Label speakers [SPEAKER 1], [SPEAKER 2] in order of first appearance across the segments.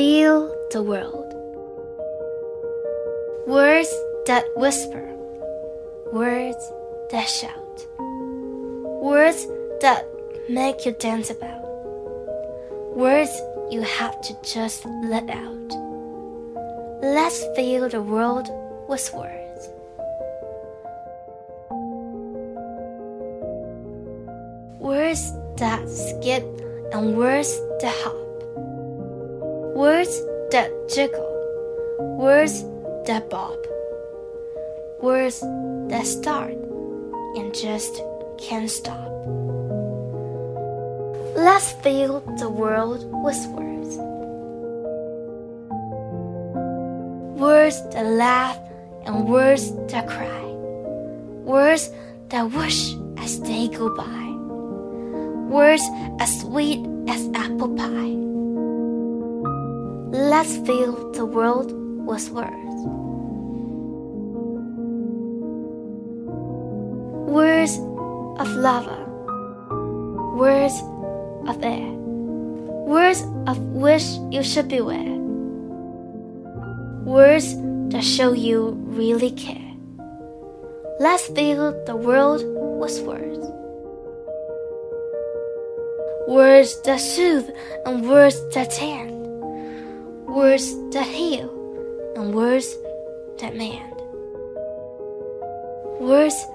[SPEAKER 1] fill the world. Words that whisper, words that shout, words that make you dance about, words you have to just let out. Let's fill the world with words. Words that skip and words that hop. Words that jiggle. Words that bob. Words that start and just can't stop. Let's fill the world with words. Words that laugh and words that cry. Words that whoosh as they go by. Words as sweet as apple pie. Let's fill the world with words. Words of lava. Words of air. Words of wish you should beware. Words that show you really care. Let's fill the world with words. Words that soothe and words that tend. Words that heal and words that mend. Words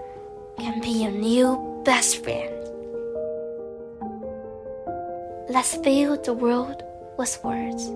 [SPEAKER 1] can be your new best friend. Let's fill the world with words.